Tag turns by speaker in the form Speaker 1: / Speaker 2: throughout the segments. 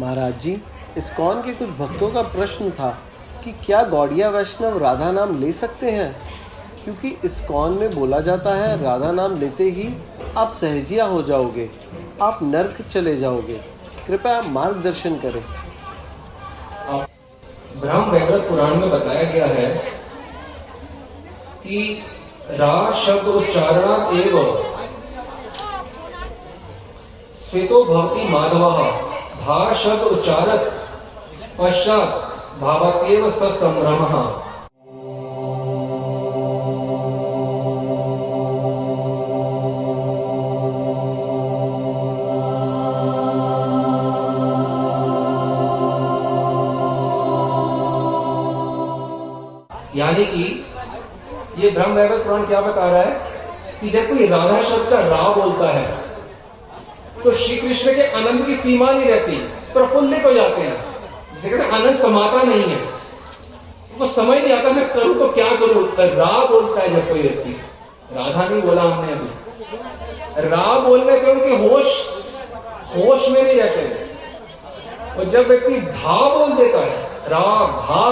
Speaker 1: महाराज जी ISKCON के कुछ भक्तों का प्रश्न था कि क्या गौड़िया वैष्णव राधा नाम ले सकते हैं? क्योंकि इस्कॉन में बोला जाता है, राधा नाम लेते ही आप सहजिया हो जाओगे, आप नर्क चले जाओगे। कृपया मार्गदर्शन करें।
Speaker 2: ब्रह्म वैवर्त पुराण में बताया गया है कि रा शब्द उच्चारण एवं। स्वेतो भवती माधव। भा शब्द उच्चारत पश्चात भावत्येव ससंभ्रम यानी कि ये ब्रह्म पुराण क्या बता रहा है कि जब कोई राधा शब्द का रा बोलता है तो श्री कृष्ण के आनंद की सीमा नहीं रहती, प्रफुल्लित हो जाते हैं। कहते आनंद समाता नहीं है। वो समझ नहीं आता, मैं करूँ तो क्या करूँ? रा बोलता है जब कोई व्यक्ति। राधा नहीं बोला हमने अभी। रा बोलने पे उनके होश होश में नहीं रहते। और जब व्यक्ति धा बोल देता है रा घा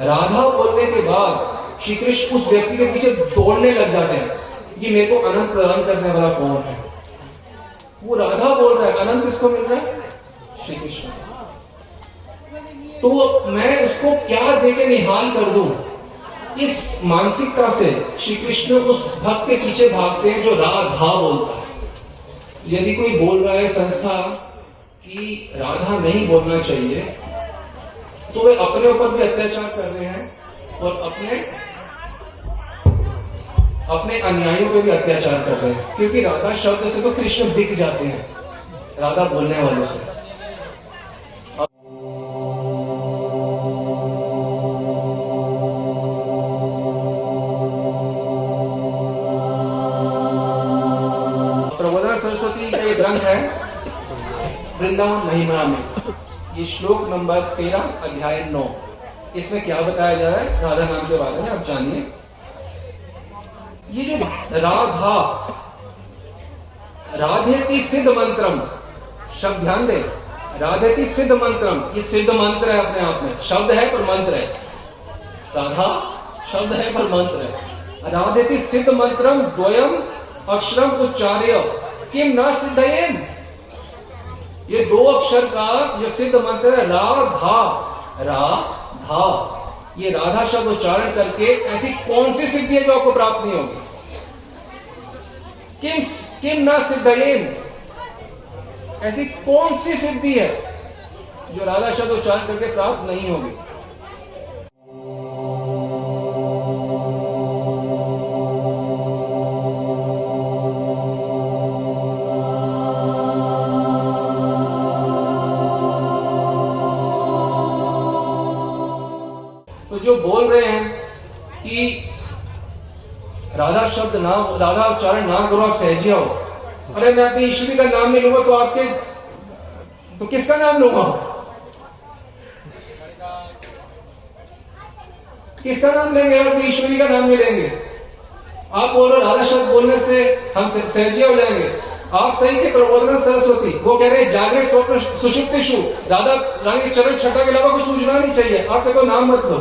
Speaker 2: राधा बोलने के बाद श्री कृष्ण उस व्यक्ति के पीछे दौड़ने लग जाते हैं कि मेरे को आनंद प्रदान करने वाला कौन है? वो राधा बोल रहा है अनंत किसको मिल रहा है? श्री कृष्ण तो मैं उसको क्या देके निहाल कर दू? इस मानसिकता से श्री कृष्ण उस भक्त के पीछे भागते हैं जो राधा बोलता है। यदि कोई बोल रहा है संस्था कि राधा नहीं बोलना चाहिए तो वे अपने ऊपर भी अत्याचार कर रहे हैं और अपने अपने अन्यायों पे भी अत्याचार कर रहे हैं। क्योंकि राधा शब्द से तो कृष्ण बिक जाते हैं। राधा बोलने वाले से। प्रबोधना सरस्वती का ये ग्रंथ है, वृंदावन महिमा में। ये श्लोक नंबर तेरह, अध्याय नौ। इसमें क्या बताया जा रहा है? राधा नाम के बारे में आप जानिए। राधा। राधे की सिद्ध मंत्रम। शब्द ध्यान दे। राधे की सिद्ध मंत्रम। ये सिद्ध मंत्र है अपने आप में। शब्द है पर मंत्र है। राधा, शब्द है पर मंत्र है। राधे की सिद्ध मंत्रम द्वयम अक्षरम उच्चार्य। किम न सिद्धयेन? ये दो अक्षर का जो सिद्ध मंत्र है। रा धा रा धा ये राधा शब्द उच्चारण करके ऐसी कौन सी सिद्धि है जो आपको प्राप्त नहीं होगी? किम किम न सिद्धयेन ऐसी कौन सी सिद्धि है जो राधा शब्द उच्चारण करके प्राप्त नहीं होगी? राधा शब्द नाम, राधा उच्चारण ना करो, आप सहजिया हो अरे मैं अपनी ईश्वरी का नाम नहीं लूँगा तो आपके तो किसका नाम लूँगा? किसका नाम लेंगे? अपनी ईश्वरी का नाम नहीं लेंगे। आप बोल रहे राधा शब्द बोलने से हम सहजिया हो जाएँगे। आप सही के प्रबोधन सरस्वती, वो कह रहे हैं, जागृत स्वप्न सुषुप्त शु। राधा रानी चरण छठा के अलावा कुछ सूझना नहीं चाहिए। आप देखो नाम मत लो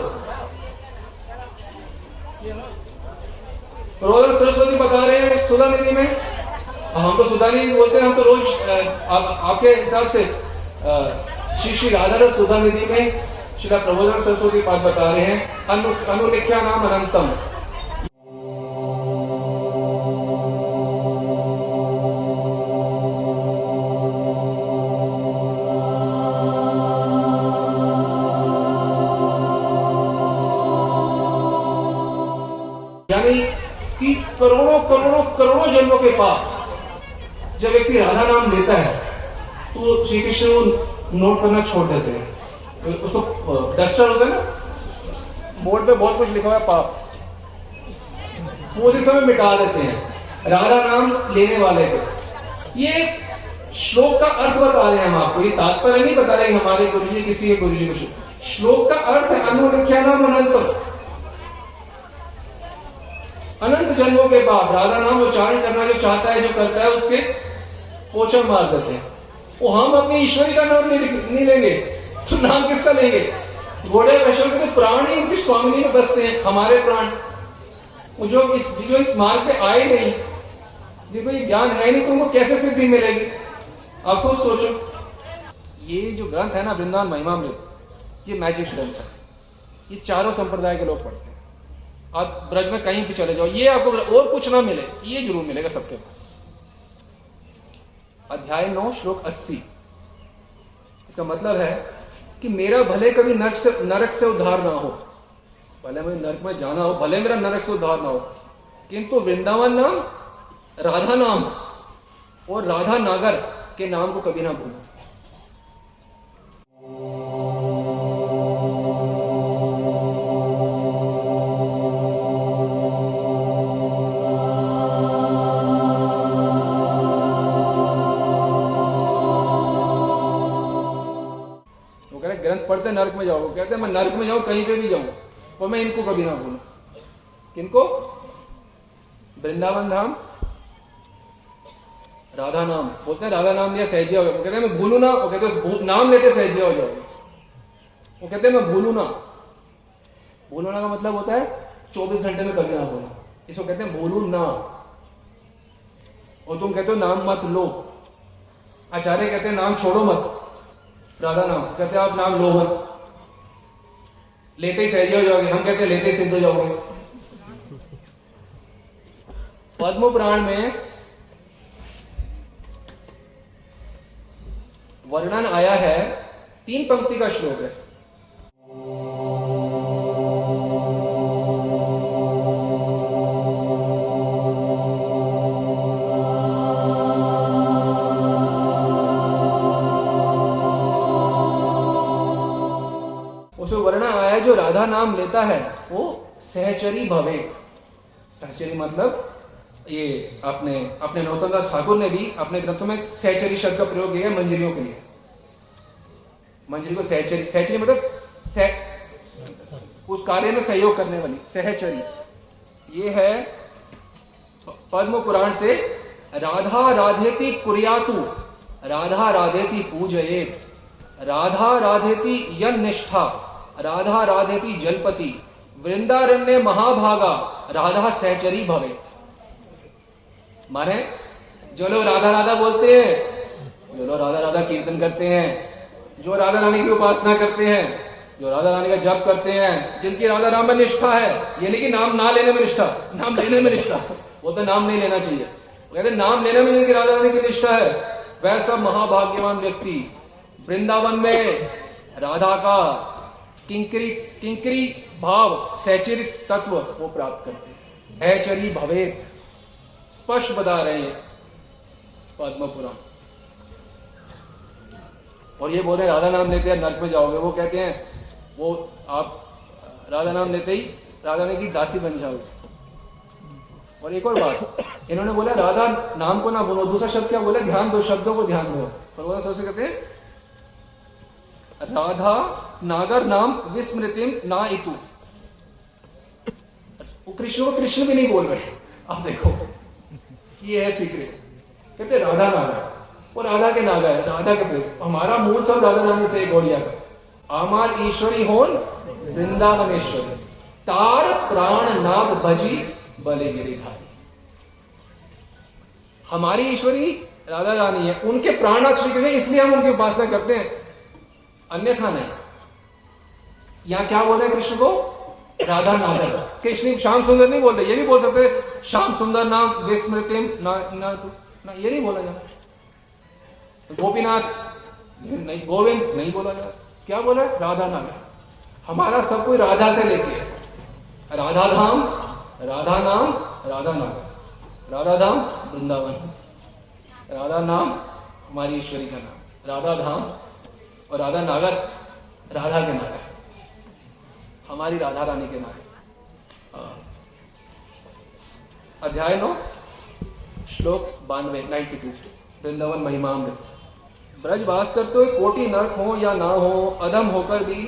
Speaker 2: प्रबोधन सरस्वती बता रहे हैं सुधा निधि में। हम तो सुधा निधि बोलते हैं हम तो रोज आ, आपके हिसाब से श्री श्री राधा सुधा निधि में श्री प्रबोधन सरस्वती पाठ बता रहे हैं। अनु अनुलिख्या नाम अनंतम? करोड़ों के पाप जब व्यक्ति राधा नाम लेता है तो श्री कृष्ण वो नोट करना छोड़ देते हैं। उसको डस्टर होता है ना? बोर्ड पे बहुत कुछ लिखा हुआ है, पाप। वो उसी समय मिटा देते हैं। राधा नाम लेने वाले को। ये श्लोक का अर्थ बता रहे हैं हम आपको। ये तात्पर्य नहीं बता रहे हमारे गुरु जी किसी गुरु जी को श्लोक का अर्थ है अनुलिख्या नाम अनंत अनंत जन्मों के बाद राधा नाम उच्चारण करना जो चाहता है जो करता है उसके पोचर मार देते हैं। वो हम अपने ईश्वरी का नाम नहीं, लेंगे तो नाम किसका लेंगे? घोड़े वैष्णव के तो प्राण ही इनकी स्वामिनी में बसते हैं हमारे प्राण। वो जो इस जो इस मार्ग पे आए नहीं जिनको ये ज्ञान है नहीं तो उनको कैसे सिद्धि मिलेगी? आप खुद सोचो। ये जो ग्रंथ है ना वृंदावन महिमामृत ये मैजिक ग्रंथ है। ये चारों संप्रदाय के लोग पढ़ते हैं। आप ब्रज में कहीं भी चले जाओ, ये आपको और कुछ ना मिले, ये ज़रूर मिलेगा सबके पास। अध्याय नौ, श्लोक अस्सी। इसका मतलब है कि मेरा भले कभी नरक से नरक से उद्धार ना हो, भले मुझे नरक में जाना हो, भले मेरा नरक से उद्धार ना हो, किंतु वृंदावन नाम, राधा नाम, और राधा नागर के नाम को कभी ना भूलना। पढ़ते नरक में जाओ। कहते मैं नरक में जाऊँ, कहीं पे भी जाऊँ। और मैं इनको कभी ना भूलूं। किनको? वृंदावन धाम, राधा नाम। बोलते हैं, राधा नाम लिया, सहजिया हो वो कहते मैं भूलू ना। वो कहते नाम लेते सहजिया हो जाओगे वो कहते मैं भूलू ना। भूलना का मतलब होता है, चौबीस घंटे में कभी ना भूलना इसको कहते हैं, भूलू ना। और तुम कहते हो, नाम मत लो। आचार्य कहते हैं, नाम छोड़ो मत। राधा नाम, कहते आप नाम लो मत। लेते ही सहजे हो जाओगे, हम कहते लेते सिद्ध हो जाओगे। पद्म पुराण में वर्णन आया है, तीन पंक्ति का श्लोक है। राधा नाम लेता है? वो सहचरी भवे सहचरी मतलब ये अपने अपने नौतन दास ठाकुर ने भी अपने ग्रंथों में सहचरी शब्द का प्रयोग किया है मंजरियों के लिए। मंजरी को सहचरी सहचरी मतलब सह, उस कार्य में सहयोग करने वाली सहचरी। ये है पद्म पुराण से राधा राधेति कुरियातु राधा राधेति पूजयेत राधा राधेति यन निष्ठा राधा राधेति जलपति, वृंदारण्य महाभागा, राधा सहचरी भवे। माने, जो लोग राधा राधा बोलते हैं, जो लोग राधा राधा कीर्तन करते हैं, जो राधा रानी की उपासना करते हैं, जो राधा रानी का जप करते हैं, जिनकी राधा राम में निष्ठा है, ये नहीं कि नाम ना लेने में निष्ठा, नाम लेने में निष्ठा, वो तो नाम नहीं लेना चाहिए। कहते नाम लेने में जिनकी राधा रानी की निष्ठा है, वैसा महाभाग्यवान व्यक्ति, वृंदावन में राधा का किंकरी किंकरी भाव सैचरित तत्व वो प्राप्त करते हैं। हैचरी भवेत। स्पष्ट बता रहे हैं पद्म पुराण और ये बोल, राधा नाम लेते हैं, नरक में जाओगे। वो कहते हैं, वो आप राधा नाम लेते ही राधा ने की दासी बन जाओगे। और एक और बात, इन्होंने बोला, राधा नाम को ना बोलो, दूसरा शब्द क्या बोला? ध्यान दो, शब्दों को ध्यान दो। वो सबसे कहते हैं राधा नागर नाम विस्मृतिम ना इतु कृष्ण को कृष्ण भी नहीं बोल रहे। आप देखो, ये है सीक्रेट कहते राधा नागा। वो राधा के नागा है, राधा के प्रेम। हमारा मूल सब राधा रानी से गौड़िया का। आमार ईश्वरी होन, वृंदावनेश्वरी। तार प्राण नाग भजी बले गिरी गिरिधारी हमारी ईश्वरी राधा रानी है। उनके प्राण श्री इसलिए हम उनकी उपासना करते हैं। अन्यथा नहीं। यहाँ क्या बोल रहे कृष्ण को? राधा नागर कृष्ण श्याम सुंदर नहीं बोल रहे ये भी बोल सकते श्याम सुंदर नाम विस्मृतिम ना, ना, ना ये नहीं बोला जा गोपीनाथ नहीं गोविंद नहीं बोला जा क्या बोला? राधा नागर हमारा सब कोई राधा से लेके है। राधा धाम राधा नाम राधा नागर राधा धाम वृंदावन। राधा नाम हमारी ईश्वरी का नाम। राधा धाम और राधा नागर, राधा के नागर। हमारी राधा रानी के नागर। अध्याय नौ, श्लोक बानवे, नाइन्टी टू। वृंदावन महिमामृत। ब्रजवास करते हुए कोटि नरक हो या ना हो, अधम होकर भी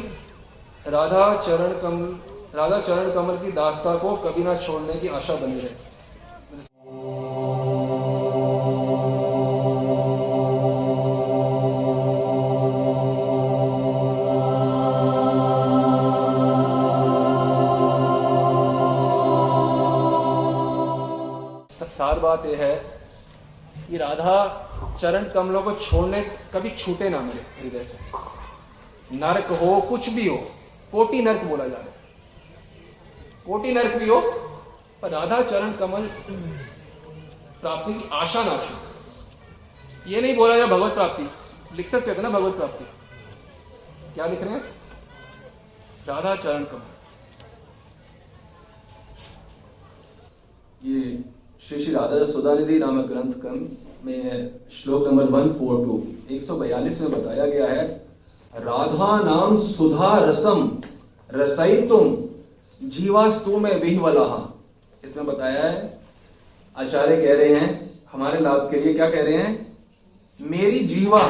Speaker 2: राधा चरण कमल राधा चरण कमल की दास्ता को कभी ना छोड़ने की आशा बनी रहे।
Speaker 3: बात यह है कि राधा चरण कमलों को छोड़ने कभी छूटे ना मेरे हृदय से। नरक हो, कुछ भी हो कोटि नरक बोला जा रहा कोटि नरक भी हो, पर राधा चरण कमल प्राप्ति की आशा ना छू। ये नहीं बोला जा भगवत प्राप्ति। लिख सकते थे ना भगवत प्राप्ति? क्या लिख रहे हैं? राधा चरण कमल।
Speaker 2: ये श्री श्री राधा सुधानिधि नामक ग्रंथ कम में श्लोक नंबर वन फोर टू एक सौ बयालीस में बताया गया है, राधा नाम सुधा रसम रसई तुम जीवास्तु में विहवला इसमें बताया है, आचार्य कह रहे हैं, हमारे लाभ के लिए क्या कह रहे हैं? मेरी जीवा,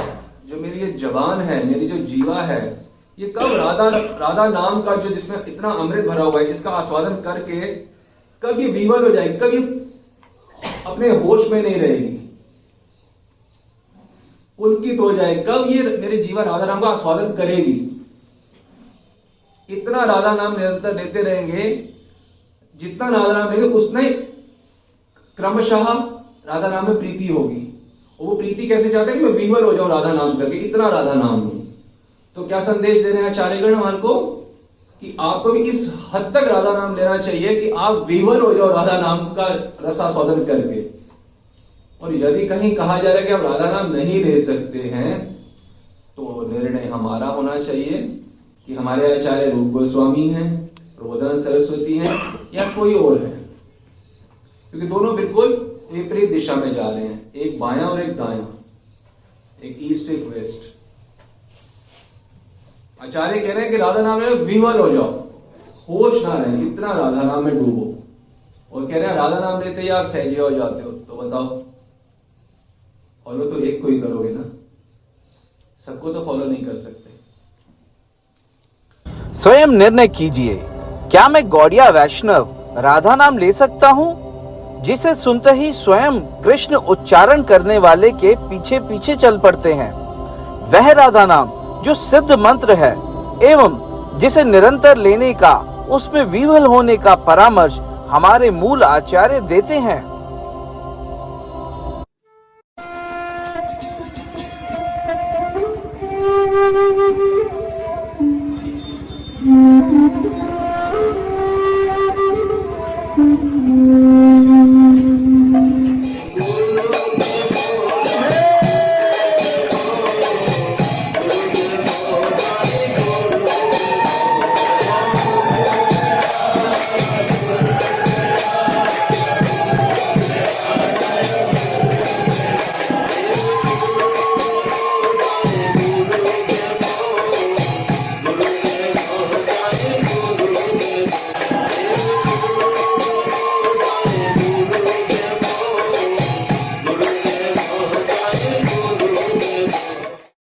Speaker 2: जो मेरी ये जवान है, मेरी जो जीवा है, ये कब राधा राधा नाम का जो जिसमें इतना अमृत भरा हुआ है, इसका आस्वादन करके ये विवल हो जाएगी ये अपने होश में नहीं रहेगी। पुलकित हो जाए, कब ये मेरे जीवन राधा नाम का आस्वादन करेगी? इतना राधा नाम निरंतर लेते रहेंगे, जितना राधा नाम लेंगे उतना ही क्रमशः राधा नाम में प्रीति होगी। वो प्रीति कैसे चाहते हैं कि मैं विवल हो जाऊँ राधा नाम करके? इतना राधा नाम लू तो क्या संदेश दे रहे हैं आचार्यगण हमारे को? कि आपको भी इस हद तक राधा नाम लेना चाहिए कि आप विवल हो जाओ राधा नाम का रसास्वादन करके। और यदि कहीं कहा जा रहा है कि आप राधा नाम नहीं ले सकते हैं तो निर्णय हमारा होना चाहिए कि हमारे आचार्य रूप गोस्वामी हैं, रोदन सरस्वती हैं, या कोई और है। क्योंकि दोनों बिल्कुल विपरीत दिशा में जा रहे हैं, एक बायां और एक दायां, एक ईस्ट, एक वेस्ट। आचार्य कह रहे हैं कि राधा नाम में विवल हो जाओ। होश ना रहे, इतना राधा नाम में डूबो। और कह रहे हैं, राधा नाम लेते ही आप सहजे हो जाते हो तो बताओ। फॉलो तो एक को ही करोगे ना? सबको तो फॉलो नहीं कर सकते।
Speaker 4: स्वयं निर्णय कीजिए, क्या मैं गौड़िया वैष्णव राधा नाम ले सकता हूँ, जिसे सुनते ही स्वयं कृष्ण उच्चारण करने वाले के पीछे पीछे चल पड़ते हैं? वह राधा नाम जो सिद्ध मंत्र है, एवं जिसे निरंतर लेने का, उसमें विवल होने का परामर्श हमारे मूल आचार्य देते हैं।